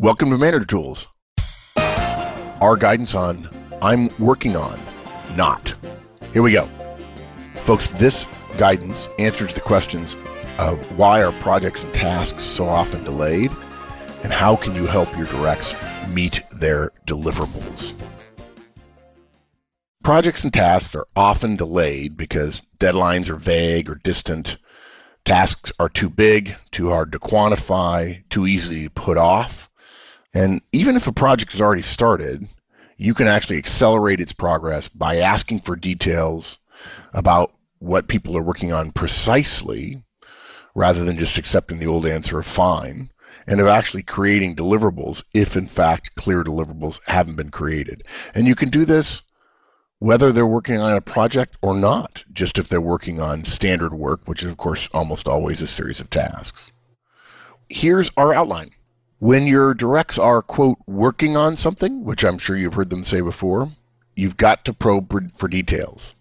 Welcome to Manager Tools. Our guidance on I'm working on, not. Here we go. Folks, this guidance answers the questions of why are projects and tasks so often delayed and how can you help your directs meet their deliverables. Projects and tasks are often delayed because deadlines are vague or distant, tasks are too big, too hard to quantify, too easy to put off, and even if a project has already started, you can actually accelerate its progress by asking for details about what people are working on precisely rather than just accepting the old answer of fine and of actually creating deliverables if in fact clear deliverables haven't been created. And you can do this whether they're working on a project or not, just if they're working on standard work, which is of course almost always a series of tasks. Here's our outline when your directs are, quote, working on something, which I'm sure you've heard them say before, you've got to probe for details.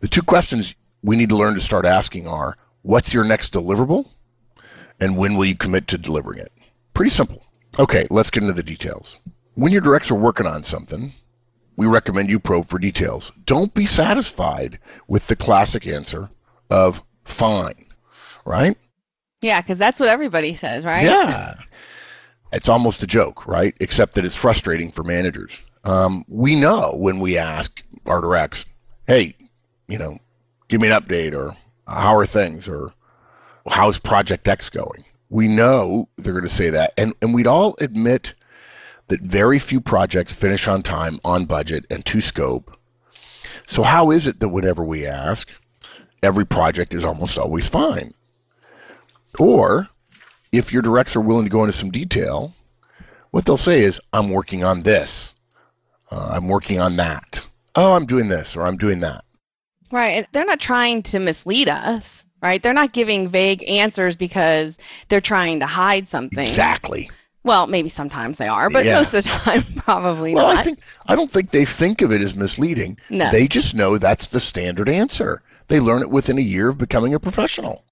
The two questions we need to learn to start asking are what's your next deliverable? And when will you commit to delivering it? Pretty simple. Okay, let's get into the details. When your directs are working on something, we recommend you probe for details. Don't be satisfied with the classic answer of fine, right? Yeah, because that's what everybody says, right? Yeah. It's almost a joke, right? Except that it's frustrating for managers. Um, we know when we ask our directs, hey, you know, give me an update or how are things or how's Project X going? We know they're going to say that. And, and we'd all admit that very few projects finish on time, on budget, and to scope. So, how is it that whenever we ask, every project is almost always fine? Or if your directs are willing to go into some detail, what they'll say is, I'm working on this. Uh, I'm working on that. Oh, I'm doing this or I'm doing that. Right. They're not trying to mislead us, right? They're not giving vague answers because they're trying to hide something. Exactly. Well, maybe sometimes they are, but yeah. most of the time, probably well, not. Well, I think I don't think they think of it as misleading. No. They just know that's the standard answer. They learn it within a year of becoming a professional.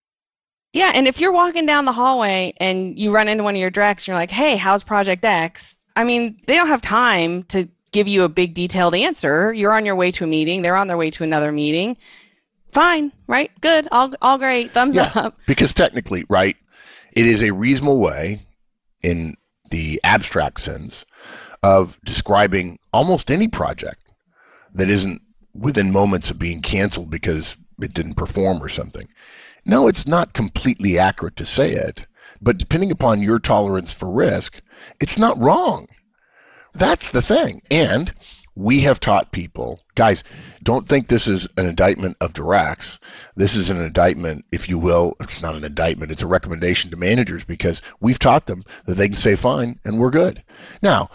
Yeah, and if you're walking down the hallway and you run into one of your directs, and you're like, "Hey, how's Project X?" I mean, they don't have time to give you a big detailed answer. You're on your way to a meeting, they're on their way to another meeting. Fine, right? Good, all all great, thumbs yeah, up. Because technically, right, it is a reasonable way in the abstract sense of describing almost any project that isn't within moments of being canceled because it didn't perform or something. No, it's not completely accurate to say it, but depending upon your tolerance for risk, it's not wrong. That's the thing. And we have taught people, guys, don't think this is an indictment of directs. This is an indictment, if you will. It's not an indictment, it's a recommendation to managers because we've taught them that they can say fine and we're good. Now,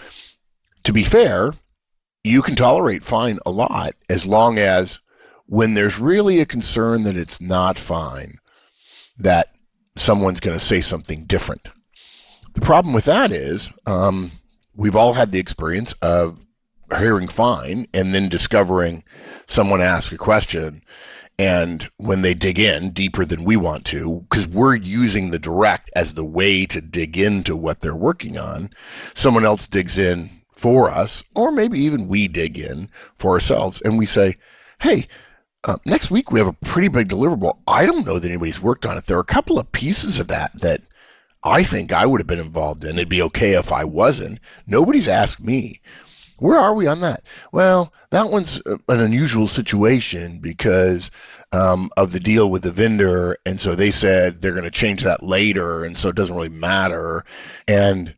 to be fair, you can tolerate fine a lot as long as when there's really a concern that it's not fine, that someone's going to say something different. The problem with that is um, we've all had the experience of hearing fine and then discovering someone ask a question and when they dig in deeper than we want to because we're using the direct as the way to dig into what they're working on someone else digs in for us or maybe even we dig in for ourselves and we say hey uh, next week we have a pretty big deliverable. I don't know that anybody's worked on it. There are a couple of pieces of that that I think I would have been involved in. It'd be okay if I wasn't. Nobody's asked me. Where are we on that? Well, that one's an unusual situation because um, of the deal with the vendor, and so they said they're going to change that later, and so it doesn't really matter. And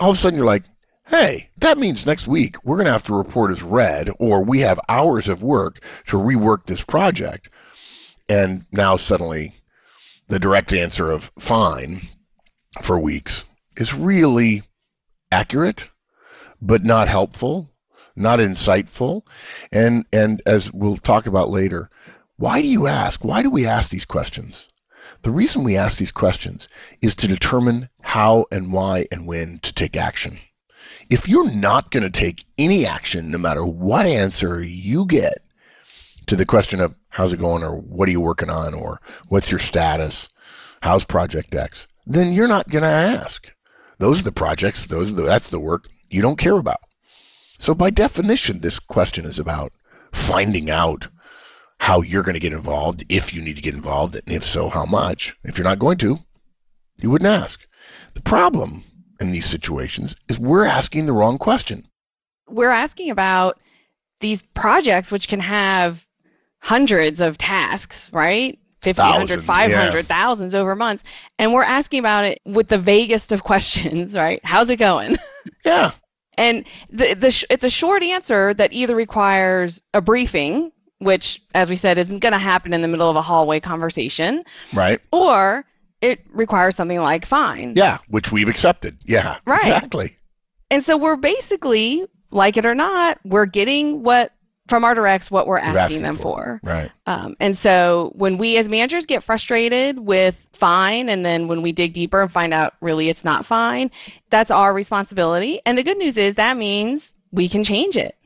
all of a sudden, you're like, hey, that means next week we're going to have to report as red, or we have hours of work to rework this project. And now suddenly the direct answer of fine for weeks is really accurate, but not helpful, not insightful. And, and as we'll talk about later, why do you ask? Why do we ask these questions? The reason we ask these questions is to determine how and why and when to take action if you're not going to take any action, no matter what answer you get to the question of how's it going, or what are you working on, or what's your status, how's Project X, then you're not going to ask. Those are the projects, those are the, that's the work you don't care about. So by definition, this question is about finding out how you're going to get involved, if you need to get involved, and if so, how much. If you're not going to, you wouldn't ask. The problem in these situations is we're asking the wrong question. We're asking about these projects, which can have hundreds of tasks, right? 50, Thousands, 100, 500, yeah. thousands over months. And we're asking about it with the vaguest of questions, right? How's it going? Yeah. And the, the sh- it's a short answer that either requires a briefing, which, as we said, isn't going to happen in the middle of a hallway conversation, Right. or it requires something like fine. Yeah. Which we've accepted. Yeah. Right. Exactly. And so we're basically, like it or not, we're getting what from our directs what we're asking, asking them for. for. Right. Um, and so when we as managers get frustrated with fine, and then when we dig deeper and find out really it's not fine, that's our responsibility. And the good news is that means we can change it.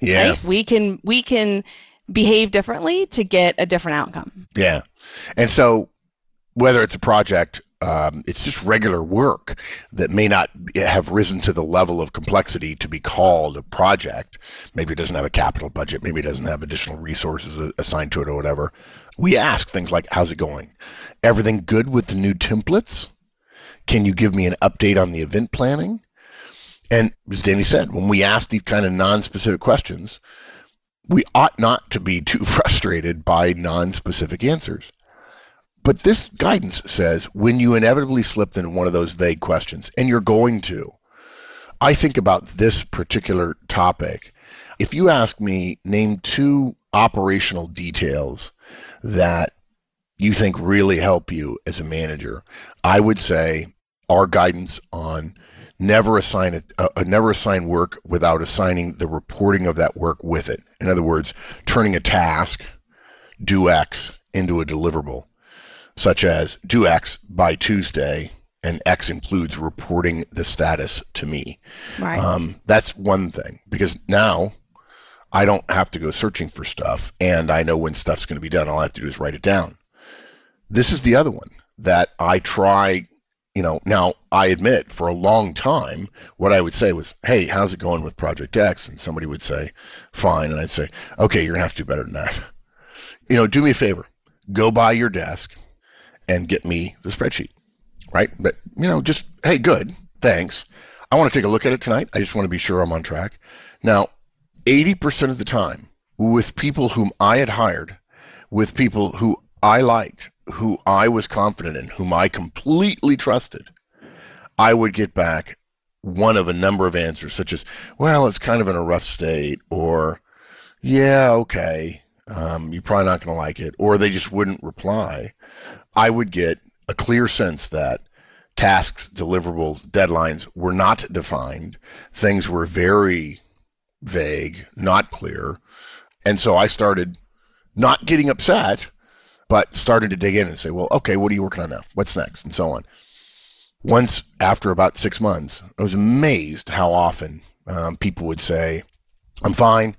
Yeah. Right? We can we can behave differently to get a different outcome. Yeah. And so whether it's a project, um, it's just regular work that may not have risen to the level of complexity to be called a project. Maybe it doesn't have a capital budget. Maybe it doesn't have additional resources assigned to it or whatever. We ask things like, how's it going? Everything good with the new templates? Can you give me an update on the event planning? And as Danny said, when we ask these kind of non-specific questions, we ought not to be too frustrated by non-specific answers. But this guidance says when you inevitably slip into one of those vague questions, and you're going to, I think about this particular topic. If you ask me, name two operational details that you think really help you as a manager, I would say our guidance on never assign uh, uh, never assign work without assigning the reporting of that work with it. In other words, turning a task, do X, into a deliverable such as do X by Tuesday, and X includes reporting the status to me. Right. Um, that's one thing because now I don't have to go searching for stuff, and I know when stuff's going to be done. All I have to do is write it down. This is the other one that I try. You know, now I admit for a long time, what I would say was, "Hey, how's it going with Project X?" And somebody would say, "Fine," and I'd say, "Okay, you're gonna have to do better than that." You know, do me a favor, go by your desk and get me the spreadsheet, right? But you know, just hey, good, thanks. I want to take a look at it tonight. I just want to be sure I'm on track. Now, 80% of the time, with people whom I had hired, with people who I liked, who I was confident in, whom I completely trusted, I would get back one of a number of answers, such as, well, it's kind of in a rough state, or, yeah, okay, um, you're probably not going to like it, or they just wouldn't reply. I would get a clear sense that tasks, deliverables, deadlines were not defined. Things were very vague, not clear. And so I started not getting upset, but started to dig in and say, well, okay, what are you working on now? What's next? And so on. Once after about six months, I was amazed how often um, people would say, I'm fine.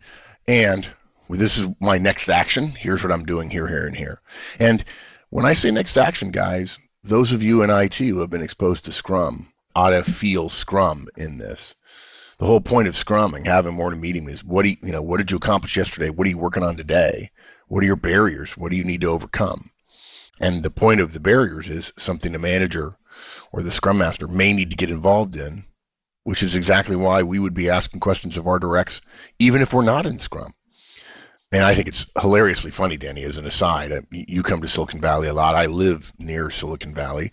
And well, this is my next action. Here's what I'm doing here, here, and here. And when I say next action, guys, those of you in IT who have been exposed to Scrum ought to feel Scrum in this. The whole point of Scrumming, having more morning meeting is what do you, you know, what did you accomplish yesterday? What are you working on today? What are your barriers? What do you need to overcome? And the point of the barriers is something the manager or the Scrum Master may need to get involved in, which is exactly why we would be asking questions of our directs, even if we're not in Scrum. And I think it's hilariously funny, Danny, as an aside. uh, You come to Silicon Valley a lot. I live near Silicon Valley,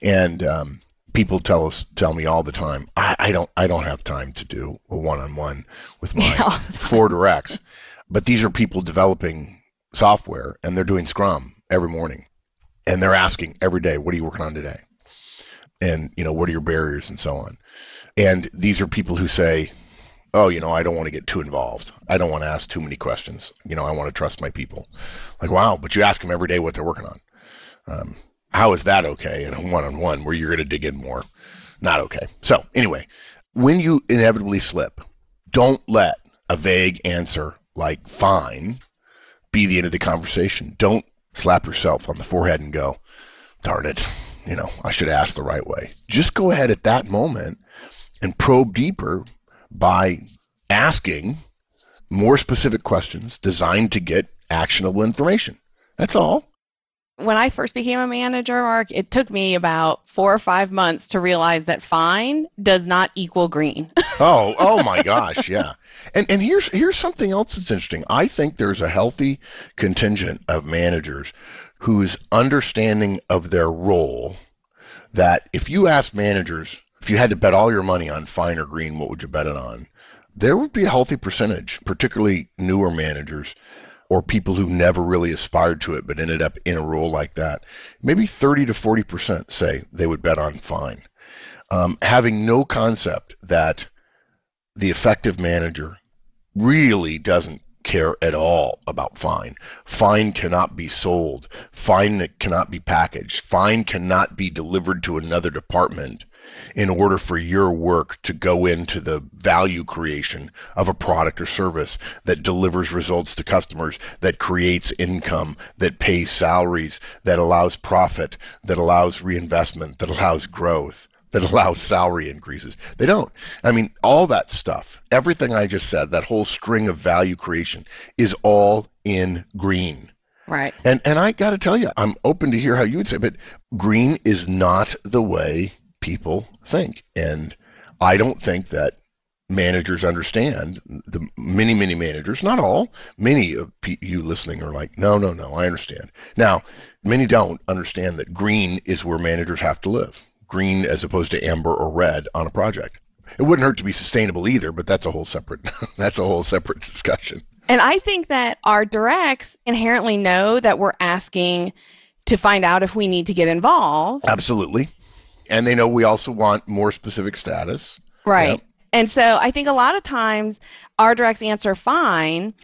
and um, people tell us, tell me all the time, I, I don't, I don't have time to do a one-on-one with my Yeah. four directs. But these are people developing software, and they're doing Scrum every morning, and they're asking every day, "What are you working on today?" And you know, what are your barriers, and so on. And these are people who say, oh, you know, I don't want to get too involved. I don't want to ask too many questions. You know, I want to trust my people. Like, wow, but you ask them every day what they're working on. Um, how is that okay in a one on one where you're going to dig in more? Not okay. So, anyway, when you inevitably slip, don't let a vague answer like fine be the end of the conversation. Don't slap yourself on the forehead and go, darn it, you know, I should ask the right way. Just go ahead at that moment and probe deeper by asking more specific questions designed to get actionable information. That's all. When I first became a manager, Mark, it took me about four or five months to realize that fine does not equal green. oh, oh my gosh, yeah. And and here's here's something else that's interesting. I think there's a healthy contingent of managers whose understanding of their role that if you ask managers if you had to bet all your money on fine or green, what would you bet it on? There would be a healthy percentage, particularly newer managers or people who never really aspired to it but ended up in a role like that. Maybe 30 to 40% say they would bet on fine. Um, having no concept that the effective manager really doesn't care at all about fine. Fine cannot be sold. Fine cannot be packaged. Fine cannot be delivered to another department in order for your work to go into the value creation of a product or service that delivers results to customers, that creates income, that pays salaries, that allows profit, that allows reinvestment, that allows growth that allows salary increases. They don't. I mean, all that stuff, everything I just said, that whole string of value creation is all in green. Right. And and I got to tell you, I'm open to hear how you would say, but green is not the way people think. And I don't think that managers understand the many many managers not all many of you listening are like no no no i understand now many don't understand that green is where managers have to live green as opposed to amber or red on a project. It wouldn't hurt to be sustainable either, but that's a whole separate that's a whole separate discussion. And I think that our directs inherently know that we're asking to find out if we need to get involved. Absolutely. And they know we also want more specific status. Right. Yep. And so I think a lot of times our directs answer fine,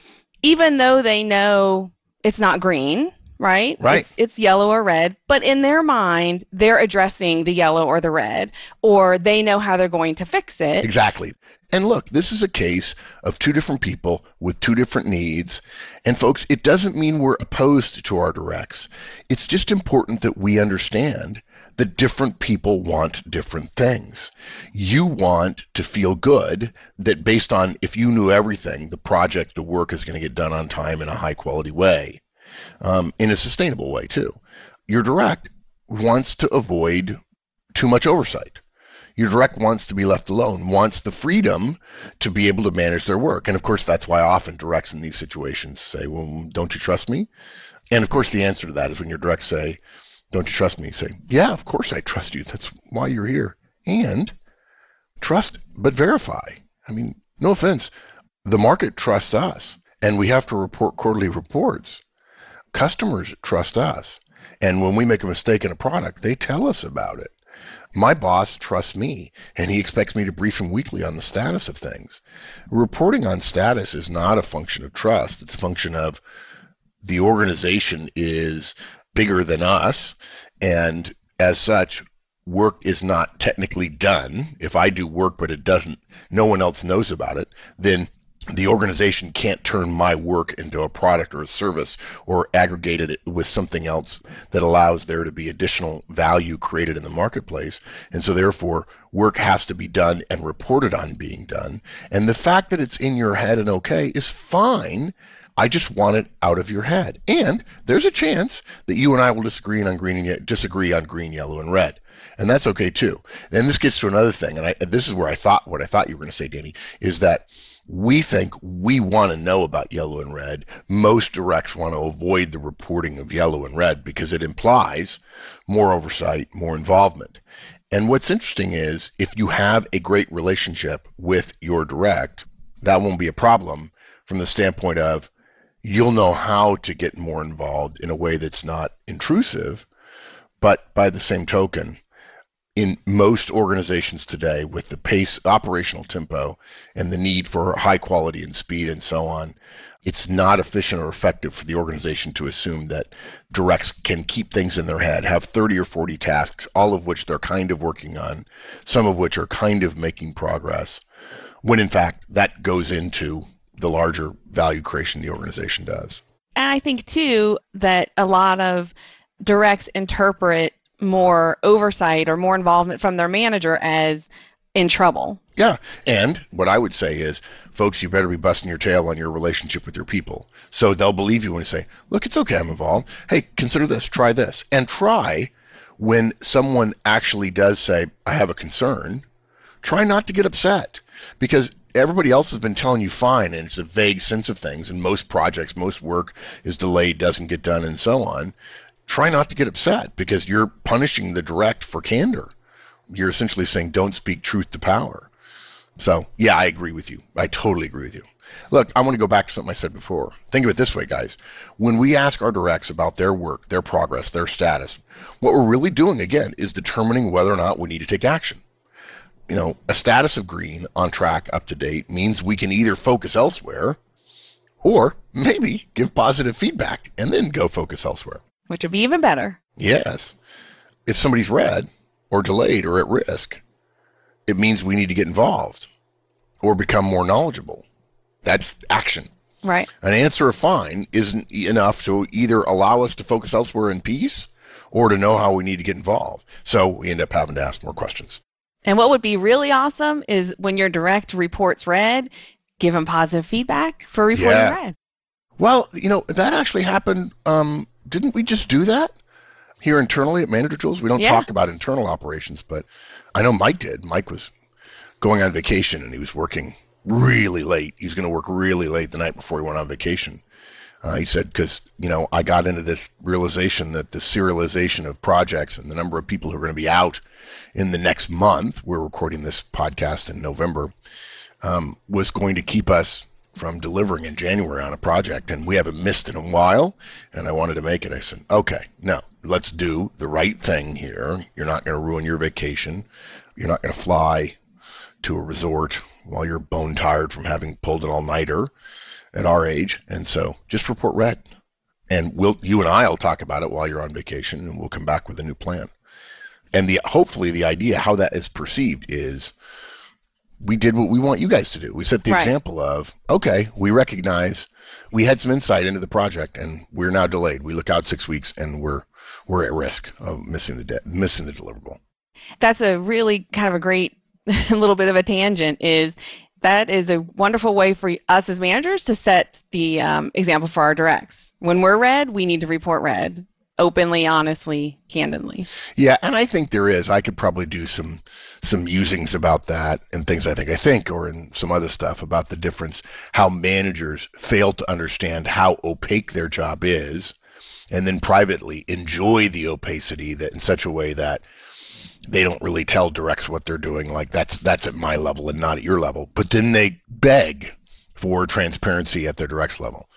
even though they know it's not green right? Right. It's, it's, yellow or red, but in their mind, they're addressing the yellow or the red, or they know how they're going to fix it. Exactly. And look, this is a case of two different people with two different needs. And folks, it doesn't mean we're opposed to our directs. It's just important that we understand that different people want different things. You want to feel good that based on if you knew everything, the project, the work is going to get done on time in a high quality way um, in a sustainable way too. Your direct wants to avoid too much oversight. Your direct wants to be left alone, wants the freedom to be able to manage their work. And of course, that's why often directs in these situations say, Well, don't you trust me? And of course, the answer to that is when your directs say, Don't you trust me? say, Yeah, of course I trust you. That's why you're here. And trust, but verify. I mean, no offense. The market trusts us, and we have to report quarterly reports customers trust us. And when we make a mistake in a product, they tell us about it. My boss trusts me and he expects me to brief him weekly on the status of things. Reporting on status is not a function of trust, it's a function of the organization is bigger than us. And as such, work is not technically done. If I do work, but it doesn't, no one else knows about it, then the organization can't turn my work into a product or a service or aggregate it with something else that allows there to be additional value created in the marketplace. And so therefore work has to be done and reported on being done. And the fact that it's in your head and okay is fine. I just want it out of your head. And there's a chance that you and I will disagree on green and disagree on green, yellow, and red and that's okay too. And this gets to another thing, and I, this is where I thought what I thought you were going to say, Danny, is that we think we want to know about yellow and red. Most directs want to avoid the reporting of yellow and red because it implies more oversight, more involvement. And what's interesting is if you have a great relationship with your direct, that won't be a problem from the standpoint of you'll know how to get more involved in a way that's not intrusive. But by the same token, in most organizations today with the pace operational tempo and the need for high quality and speed and so on it's not efficient or effective for the organization to assume that directs can keep things in their head have 30 or 40 tasks all of which they're kind of working on some of which are kind of making progress when in fact that goes into the larger value creation the organization does and i think too that a lot of directs interpret more oversight or more involvement from their manager as in trouble. Yeah. And what I would say is, folks, you better be busting your tail on your relationship with your people. So they'll believe you when you say, look, it's okay, I'm involved. Hey, consider this, try this. And try when someone actually does say, I have a concern, try not to get upset because everybody else has been telling you fine and it's a vague sense of things and most projects most work is delayed doesn't get done and so on. Try not to get upset because you're punishing the direct for candor. You're essentially saying don't speak truth to power. So yeah i agree with you. I totally agree with you. Look i want to go back to something i said before. Think of it this way guys. When we ask our directs about their work their progress their status what we're really doing again is determining whether or not we need to take action you know, a status of green on track up to date means we can either focus elsewhere or maybe give positive feedback and then go focus elsewhere. Which would be even better. Yes. If somebody's red or delayed or at risk, it means we need to get involved or become more knowledgeable. That's action. Right. An answer of fine isn't enough to either allow us to focus elsewhere in peace or to know how we need to get involved. So we end up having to ask more questions. And what would be really awesome is when your direct reports read, give them positive feedback for reporting yeah. red. Well, you know, that actually happened. Um, didn't we just do that here internally at Manager Tools? We don't yeah. talk about internal operations, but I know Mike did. Mike was going on vacation and he was working really late. He was going to work really late the night before he went on vacation. Uh, he said, because, you know, I got into this realization that the serialization of projects and the number of people who are going to be out in the next month, we're recording this podcast in November, um, was going to keep us from delivering in January on a project. And we haven't missed in a while. And I wanted to make it. I said, okay, no, let's do the right thing here. You're not going to ruin your vacation. You're not going to fly to a resort while you're bone tired from having pulled an all nighter at our age. And so just report red. And we'll, you and I will talk about it while you're on vacation and we'll come back with a new plan. And the, hopefully the idea how that is perceived is we did what we want you guys to do. We set the right. example of, okay, we recognize we had some insight into the project and we're now delayed. We look out six weeks and we're, we're at risk of missing the, de- missing the deliverable. That's a really kind of a great little bit of a tangent is that is a wonderful way for us as managers to set the um, example for our directs. When we're red, we need to report red openly, honestly, candidly. Yeah, and I think there is. I could probably do some some musings about that and things I think I think or in some other stuff about the difference how managers fail to understand how opaque their job is and then privately enjoy the opacity that in such a way that they don't really tell directs what they're doing. Like that's that's at my level and not at your level. But then they beg for transparency at their directs level.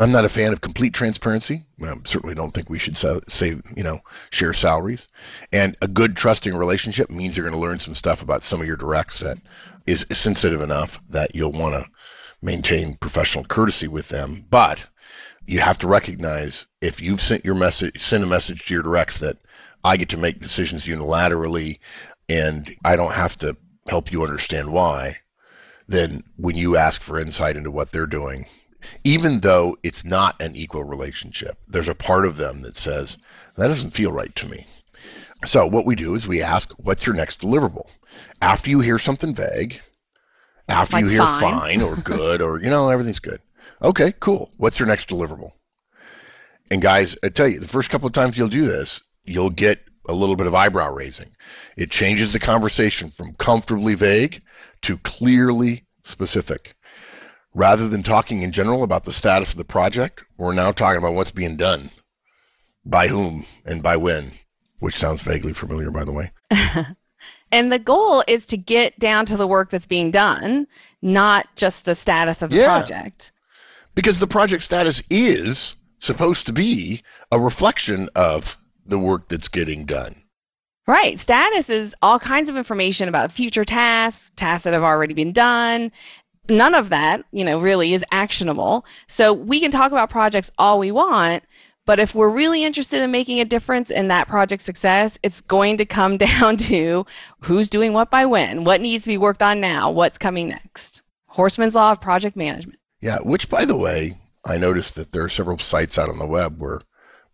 I'm not a fan of complete transparency. I certainly don't think we should say, you know, share salaries. And a good trusting relationship means you're going to learn some stuff about some of your directs that is sensitive enough that you'll want to maintain professional courtesy with them. But you have to recognize if you've sent your message, sent a message to your directs that I get to make decisions unilaterally and I don't have to help you understand why, then when you ask for insight into what they're doing, even though it's not an equal relationship, there's a part of them that says, that doesn't feel right to me. So what we do is we ask, what's your next deliverable? After you hear something vague, after like you hear fine. fine or good or, you know, everything's good. Okay, cool. What's your next deliverable? And guys, I tell you, the first couple of times you'll do this, you'll get a little bit of eyebrow raising. It changes the conversation from comfortably vague to clearly specific. Rather than talking in general about the status of the project, we're now talking about what's being done, by whom, and by when, which sounds vaguely familiar, by the way. and the goal is to get down to the work that's being done, not just the status of the yeah. project. Because the project status is supposed to be a reflection of the work that's getting done. Right. Status is all kinds of information about future tasks, tasks that have already been done. None of that, you know, really is actionable. So we can talk about projects all we want, but if we're really interested in making a difference in that project's success, it's going to come down to who's doing what by when, what needs to be worked on now, what's coming next. Horstman's Law of Project Management. Yeah, which, by the way, I noticed that there are several sites out on the web where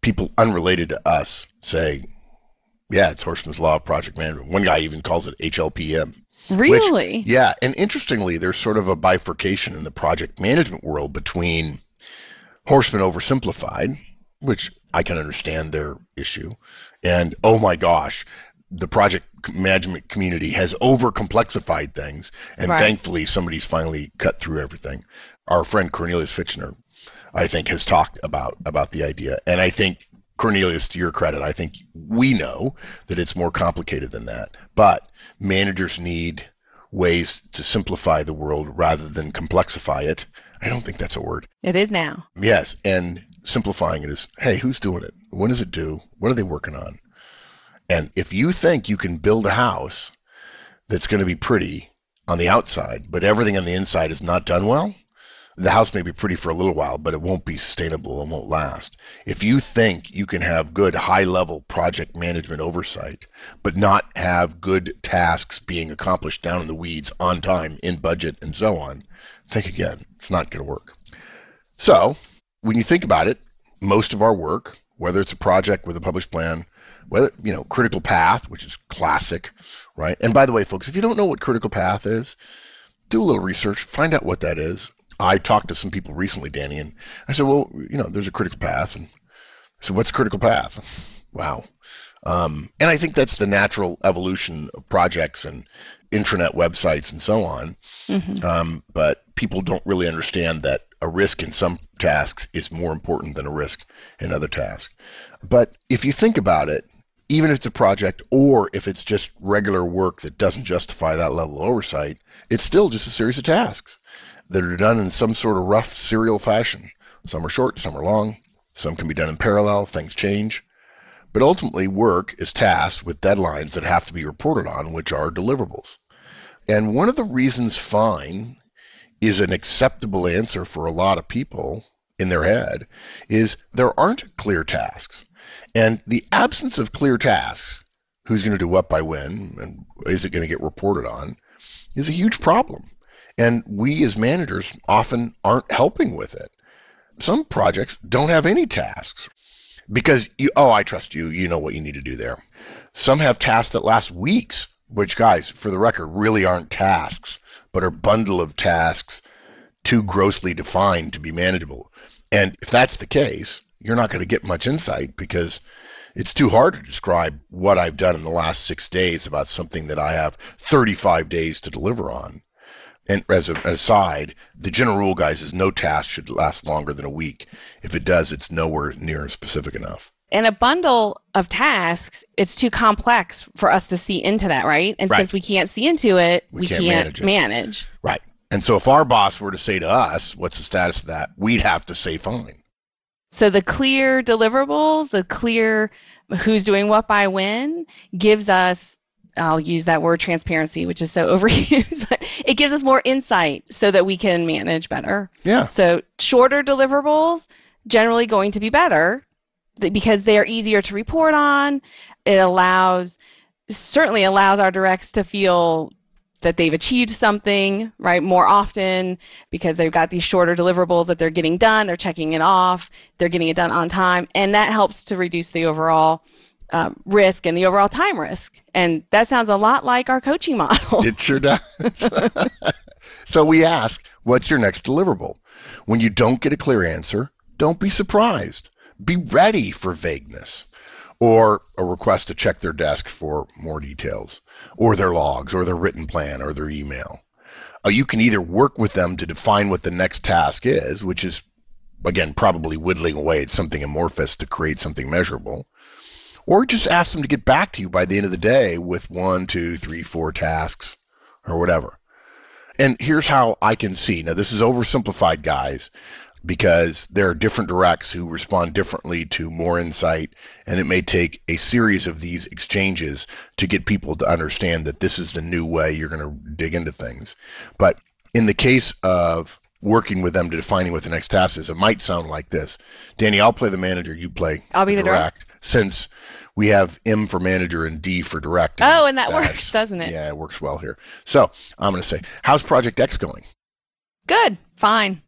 people unrelated to us say, Yeah, it's Horstman's Law of Project Management. One guy even calls it HLPM. Really? Which, yeah, and interestingly, there's sort of a bifurcation in the project management world between Horseman oversimplified, which I can understand their issue, and oh my gosh, the project management community has overcomplexified things, and Right. thankfully somebody's finally cut through everything. Our friend Cornelius Fichtner, I think, has talked about about the idea, and I think Cornelius, to your credit, I think we know that it's more complicated than that. But managers need ways to simplify the world rather than complexify it. I don't think that's a word. It is now. Yes, and simplifying it is, hey, who's doing it? When does it due? What are they working on? And if you think you can build a house that's going to be pretty on the outside, but everything on the inside is not done well, the house may be pretty for a little while, but it won't be sustainable and won't last. If you think you can have good high level project management oversight, but not have good tasks being accomplished down in the weeds on time, in budget, and so on, think again. It's not going to work. So, when you think about it, most of our work, whether it's a project with a published plan, whether, you know, critical path, which is classic, right? And by the way, folks, if you don't know what critical path is, do a little research, find out what that is. I talked to some people recently, Danny, and I said, well, you know, there's a critical path. And I said, what's a critical path? Wow. Um, and I think that's the natural evolution of projects and intranet websites and so on. Mhm. Um, but people don't really understand that a risk in some tasks is more important than a risk in other tasks. But if you think about it, even if it's a project or if it's just regular work that doesn't justify that level of oversight, it's still just a series of tasks that are done in some sort of rough serial fashion. Some are short, some are long, some can be done in parallel, things change. But ultimately, work is tasked with deadlines that have to be reported on, which are deliverables. And one of the reasons fine is an acceptable answer for a lot of people in their head is there aren't clear tasks. And the absence of clear tasks, who's going to do what by when, and is it going to get reported on, is a huge problem. And we as managers often aren't helping with it. Some projects don't have any tasks because you, oh, I trust you. You know what you need to do there. Some have tasks that last weeks, which, guys, for the record, really aren't tasks, but are bundle of tasks too grossly defined to be manageable. And if that's the case, you're not going to get much insight because it's too hard to describe what I've done in the last six days about something that I have 35 days to deliver on. And as an aside, the general rule, guys, is no task should last longer than a week. If it does, it's nowhere near specific enough. And a bundle of tasks, it's too complex for us to see into that, right? And Right. since we can't see into it, We we, can't can't, manage it. manage. Right. And so if our boss were to say to us, what's the status of that? We'd have to say fine. So the clear deliverables, the clear who's doing what by when gives us I'll use that word transparency, which is so overused, but it gives us more insight so that we can manage better. Yeah. So shorter deliverables generally going to be better because they're easier to report on. It allows certainly allows our directs to feel that they've achieved something right more often because they've got these shorter deliverables that they're getting done they're checking it off they're getting it done on time and that helps to reduce the overall um, risk and the overall time risk and that sounds a lot like our coaching model It sure does. so we ask, what's your next deliverable? When you don't get a clear answer, don't be surprised. Be ready for vagueness or a request to check their desk for more details or their logs or their written plan or their email. Uh, you can either work with them to define what the next task is, which is, again, probably whittling away at something amorphous to create something measurable, or just ask them to get back to you by the end of the day with one, two, three, four tasks or whatever. And here's how I can see. Now, this is oversimplified, guys, because there are different directs who respond differently to more insight, and it may take a series of these exchanges to get people to understand that this is the new way you're going to dig into things. But in the case of working with them to defining what the next task is, it might sound like this. Danny, I'll play the manager, you play I'll be the direct. since we have M for manager and D for direct. oh and that that's- works doesn't it Yeah, it works well here. So I'm going to say, how's Project X going? good fine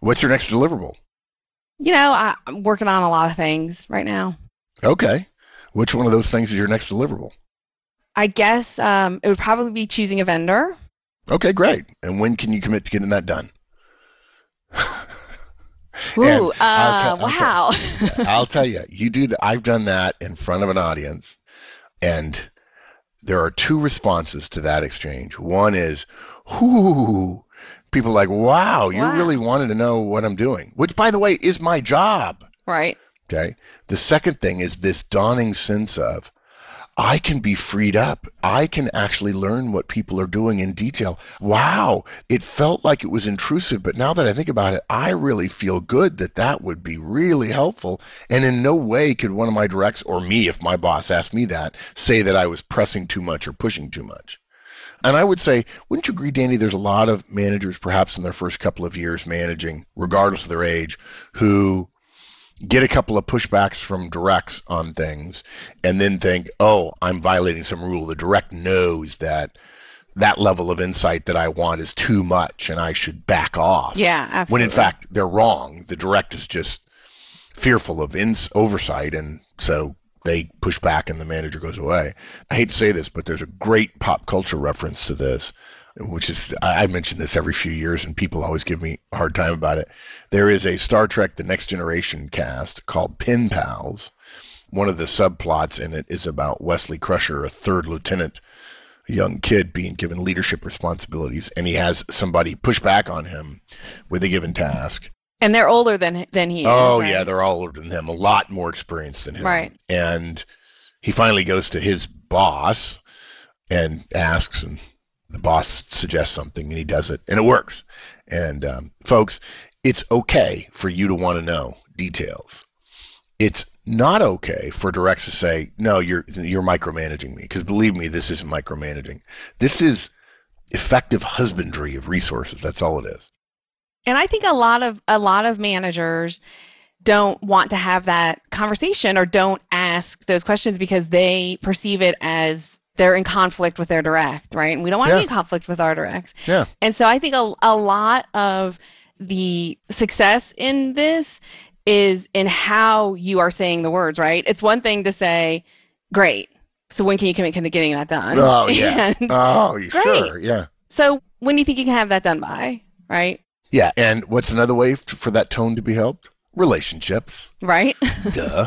What's your next deliverable? you know I, i'm working on a lot of things right now Okay. Which one of those things is your next deliverable? I guess um, it would probably be choosing a vendor. Okay, great. And when can you commit to getting that done? Ooh, uh, I'll te- I'll wow. I'll tell you, you do that. I've done that in front of an audience, and there are two responses to that exchange. One is, "Whoo!" People like, "Wow, you Wow. really wanted to know what I'm doing," which, by the way, is my job. right. Okay. The second thing is this dawning sense of I can be freed up. I can actually learn what people are doing in detail. Wow. It felt like it was intrusive, but now that I think about it, I really feel good that that would be really helpful. And in no way could one of my directs or me, if my boss asked me that, say that I was pressing too much or pushing too much. And I would say, wouldn't you agree, Danny? There's a lot of managers, perhaps in their first couple of years managing, regardless of their age, who get a couple of pushbacks from directs on things and then think, oh, I'm violating some rule. The direct knows that that level of insight that I want is too much and I should back off. Yeah, absolutely. When in fact, they're wrong. The direct is just fearful of ins- oversight. And so they push back and the manager goes away. I hate to say this, but there's a great pop culture reference to this, which is, I mention this every few years and people always give me a hard time about it. There is a Star Trek The Next Generation cast called Pen Pals. One of the subplots in it is about Wesley Crusher, a third lieutenant, a young kid being given leadership responsibilities, and he has somebody push back on him with a given task. and they're older than than he is. Oh right? yeah, they're all older than him, a lot more experienced than him. Right. And he finally goes to his boss and asks, and the boss suggests something, and he does it, and it works. And um, folks, it's okay for you to want to know details. It's not okay for directs to say, "No, you're you're micromanaging me," because believe me, this isn't micromanaging. This is effective husbandry of resources. That's all it is. And I think a lot of a lot of managers don't want to have that conversation or don't ask those questions because they perceive it as they're in conflict with their direct, right? And we don't want to Yeah. be in conflict with our directs. Yeah. And so I think a, a lot of the success in this is in how you are saying the words, right? It's one thing to say, great. So when can you commit to getting that done? Oh, yeah. And Oh, Great. sure? Yeah. so when do you think you can have that done by, right? Yeah, and what's another way for that tone to be helped? Relationships. Right? duh.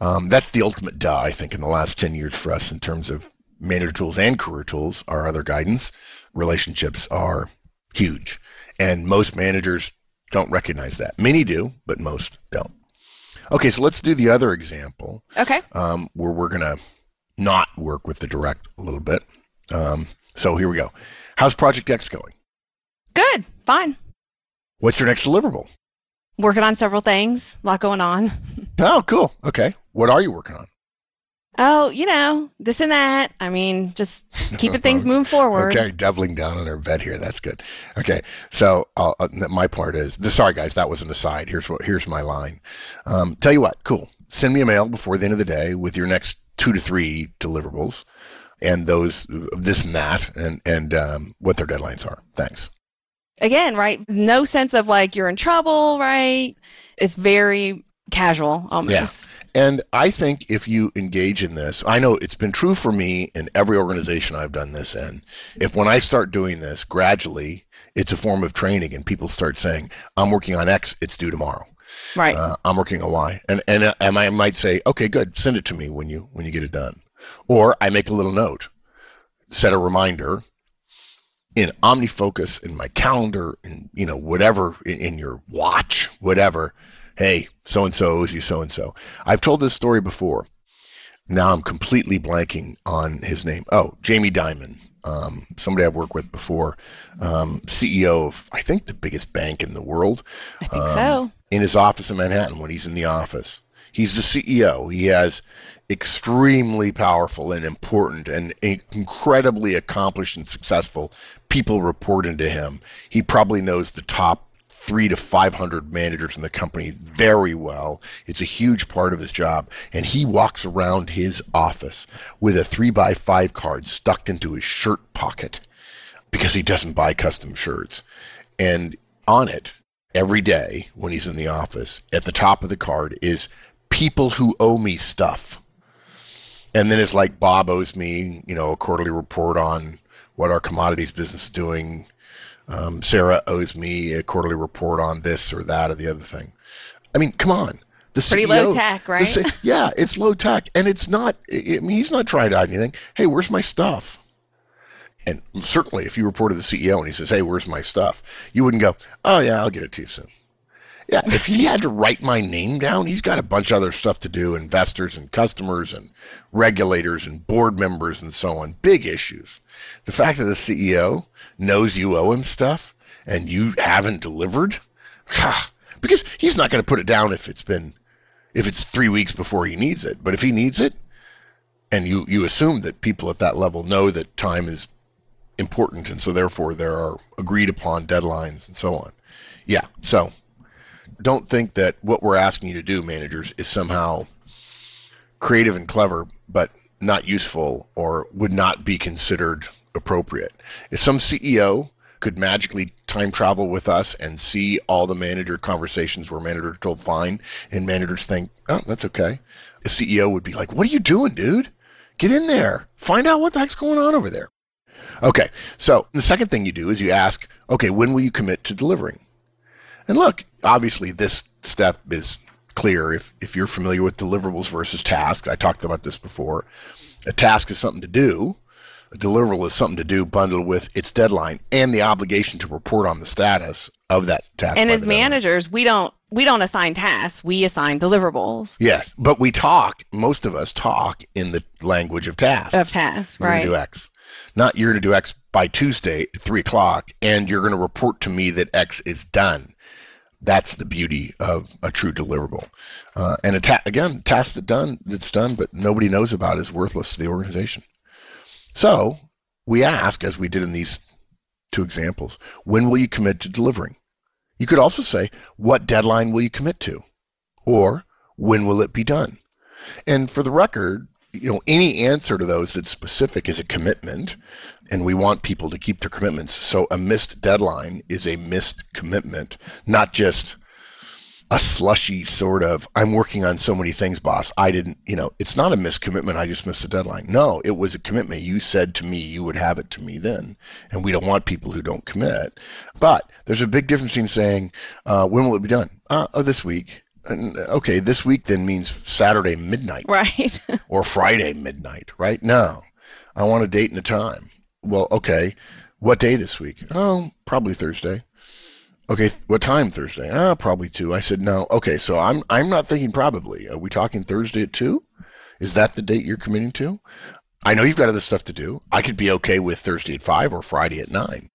Um, that's the ultimate duh, I think, in the last 10 years for us in terms of manager tools and career tools, our other guidance. Relationships are huge. And most managers don't recognize that. Many do, but most don't. Okay, so let's do the other example okay. um, where we're going to not work with the direct a little bit. Um, so here we go. How's Project X going? Good. Fine. What's your next deliverable? Working on several things. A lot going on. Oh, cool. Okay. What are you working on? Oh, you know, this and that. I mean, just keeping things moving forward. Okay, doubling down on her bed here. That's good. Okay, so uh, uh, my part is the sorry guys. That was an aside. Here's what. Here's my line. Um, tell you what. Cool. Send me a mail before the end of the day with your next two to three deliverables, and those this and that, and and um, what their deadlines are. Thanks. Again, right? No sense of like you're in trouble, right? It's very casual almost. And I think if you engage in this, I know it's been true for me in every organization I've done this in. If when I start doing this gradually, it's a form of training and people start saying, I'm working on X, it's due tomorrow. Right. Uh, I'm working on Y. And, and, uh, and I might say, okay, good, send it to me when you, when you get it done. Or I make a little note, set a reminder in OmniFocus, in my calendar, in, you know, whatever, in, in your watch, whatever. Hey, so and so owes you so and so. I've told this story before. Now I'm completely blanking on his name. Oh, Jamie Dimon, um, somebody I've worked with before, um, CEO of I think the biggest bank in the world. I think um, so. In his office in Manhattan, when he's in the office, he's the CEO. He has extremely powerful and important and incredibly accomplished and successful people reporting to him. He probably knows the top three to 500 managers in the company very well. It's a huge part of his job. And he walks around his office with a three by five card stuck into his shirt pocket because he doesn't buy custom shirts. And on it, every day when he's in the office, at the top of the card is people who owe me stuff. And then it's like Bob owes me, you know, a quarterly report on what our commodities business is doing. Um, Sarah owes me a quarterly report on this or that or the other thing. I mean, come on. The Pretty CEO, low tech, right? The, yeah, it's low tech, and it's not. I mean, he's not trying to hide anything. Hey, where's my stuff? And certainly, if you reported the CEO and he says, "Hey, where's my stuff?" you wouldn't go, "Oh yeah, I'll get it to you soon." Yeah, if he had to write my name down, he's got a bunch of other stuff to do investors and customers and regulators and board members and so on. Big issues. The fact that the CEO knows you owe him stuff and you haven't delivered, because he's not going to put it down if it's been if it's three weeks before he needs it. But if he needs it, and you you assume that people at that level know that time is important, and so therefore there are agreed upon deadlines and so on. Yeah, so don't think that what we're asking you to do, managers, is somehow creative and clever, but not useful or would not be considered appropriate. If some CEO could magically time travel with us and see all the manager conversations where managers told fine and managers think, oh, that's okay. The CEO would be like, what are you doing, dude? Get in there. Find out what the heck's going on over there. Okay, so the second thing you do is you ask, okay, when will you commit to delivering? And look, obviously this step is clear if, if you're familiar with deliverables versus tasks. I talked about this before. A task is something to do a deliverable is something to do bundled with its deadline and the obligation to report on the status of that task. And as managers, deadline. we don't we don't assign tasks, we assign deliverables. Yes, but we talk, most of us talk in the language of tasks. Of tasks, you're right. Gonna do X. Not you're gonna do X by Tuesday at three o'clock and you're gonna report to me that X is done. That's the beauty of a true deliverable. Uh, and a ta- again, task that done that's done, but nobody knows about is worthless to the organization. So we ask, as we did in these two examples, when will you commit to delivering? You could also say, what deadline will you commit to? Or when will it be done? And for the record, you know, any answer to those that's specific is a commitment, and we want people to keep their commitments. So a missed deadline is a missed commitment, not just a slushy sort of i'm working on so many things boss. I didn't you know it's not a missed commitment i just missed the deadline. No it was a commitment. You said to me you would have it to me then and we don't want people who don't commit. But there's a big difference between saying uh, when will it be done? Uh, oh this week okay this week then means saturday midnight right or friday midnight right no i want a date and a time well okay what day this week oh probably thursday Okay, what time Thursday? Ah, probably two. I said no. Okay, so I'm I'm not thinking probably. Are we talking Thursday at two? Is that the date you're committing to? I know you've got other stuff to do. I could be okay with Thursday at five or Friday at nine.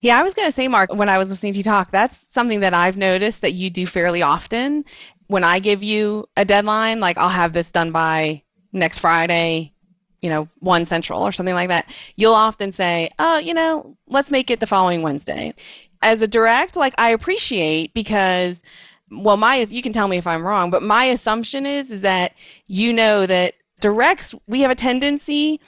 Yeah, I was going to say, Mark, when I was listening to you talk, that's something that I've noticed that you do fairly often. When I give you a deadline, like I'll have this done by next Friday, you know, one central or something like that, you'll often say, oh, you know, let's make it the following Wednesday as a direct, like I appreciate because well my you can tell me if I'm wrong, but my assumption is is that you know that directs we have a tendency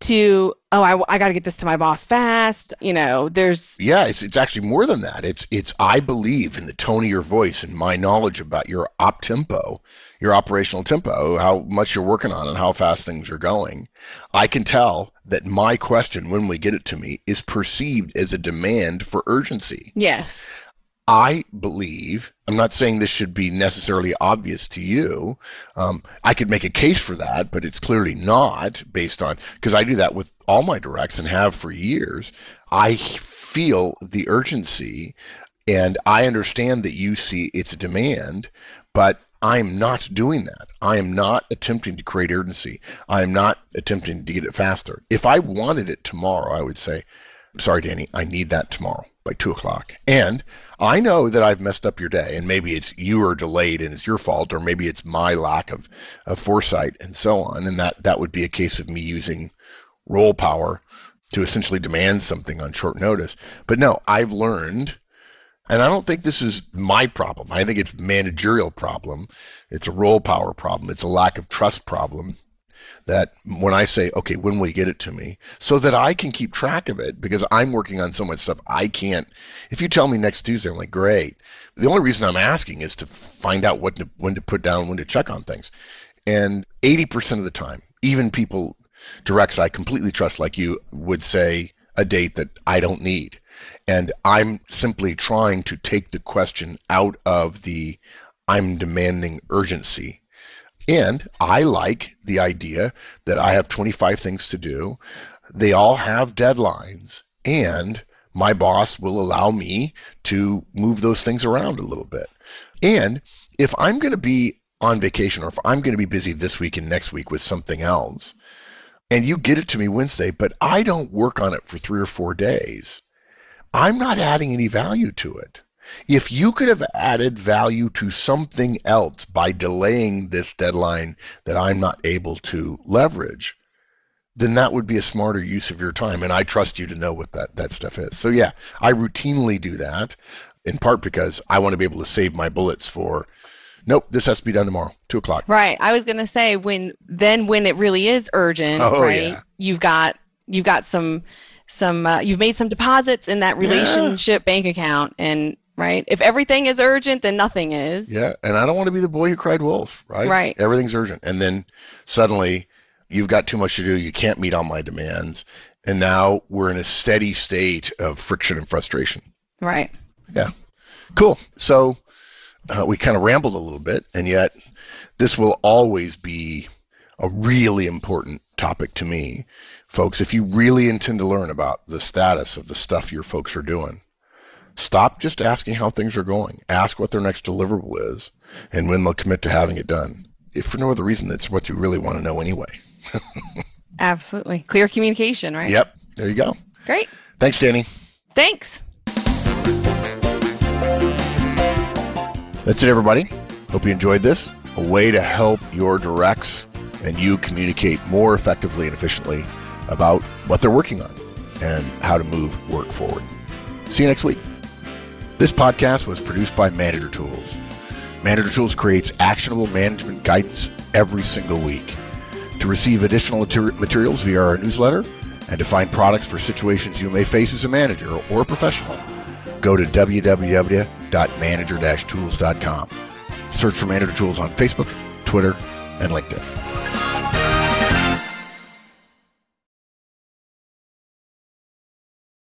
to oh I, I got to get this to my boss fast you know there's yeah it's, it's actually more than that. It's it's i believe in the tone of your voice and my knowledge about your op tempo your operational tempo how much you're working on and how fast things are going. I can tell that my question when we get it to me is perceived as a demand for urgency. Yes I believe, I'm not saying this should be necessarily obvious to you. Um, I could make a case for that, but it's clearly not based on, because I do that with all my directs and have for years. I feel the urgency and I understand that you see its demand, but I'm not doing that. I am not attempting to create urgency. I am not attempting to get it faster. If I wanted it tomorrow, I would say, sorry, Danny, I need that tomorrow by two o'clock. And I know that I've messed up your day, and maybe it's you are delayed and it's your fault, or maybe it's my lack of, of foresight and so on. And that, that would be a case of me using role power to essentially demand something on short notice. But no, I've learned, and I don't think this is my problem. I think it's managerial problem. It's a role power problem. It's a lack of trust problem that when I say, okay, when will you get it to me? So that I can keep track of it because I'm working on so much stuff I can't. If you tell me next Tuesday, I'm like, great. The only reason I'm asking is to find out what to, when to put down, when to check on things. And 80% of the time, even people directs I completely trust, like you, would say a date that I don't need. And I'm simply trying to take the question out of the I'm demanding urgency. And I like the idea that I have 25 things to do. They all have deadlines, and my boss will allow me to move those things around a little bit. And if I'm going to be on vacation or if I'm going to be busy this week and next week with something else, and you get it to me Wednesday, but I don't work on it for three or four days, I'm not adding any value to it. If you could have added value to something else by delaying this deadline that I'm not able to leverage, then that would be a smarter use of your time. And I trust you to know what that, that stuff is. So, yeah, I routinely do that in part because I want to be able to save my bullets for nope, this has to be done tomorrow, two o'clock. Right. I was gonna say when then when it really is urgent, Oh, right? yeah. You've got you've got some some uh, you've made some deposits in that relationship bank account, and right. If everything is urgent, then nothing is. Yeah, and I don't want to be the boy who cried wolf, right? Right. Everything's urgent, and then suddenly you've got too much to do. You can't meet all my demands, and now we're in a steady state of friction and frustration. Right. Yeah, cool. So uh, we kind of rambled a little bit, and yet this will always be a really important topic to me, folks. If you really intend to learn about the status of the stuff your folks are doing, stop just asking how things are going. Ask what their next deliverable is, and when they'll commit to having it done. If for no other reason, that's what you really want to know anyway. Absolutely. Clear communication, right? Yep. There you go. Great. Thanks, Danny. Thanks. That's it, everybody. Hope you enjoyed this. A way to help your directs and you communicate more effectively and efficiently about what they're working on and how to move work forward. See you next week. This podcast was produced by Manager Tools. Manager Tools creates actionable management guidance every single week. To receive additional materials via our newsletter and to find products for situations you may face as a manager or a professional, go to www.manager-tools.com. Search for Manager Tools on Facebook, Twitter, and LinkedIn.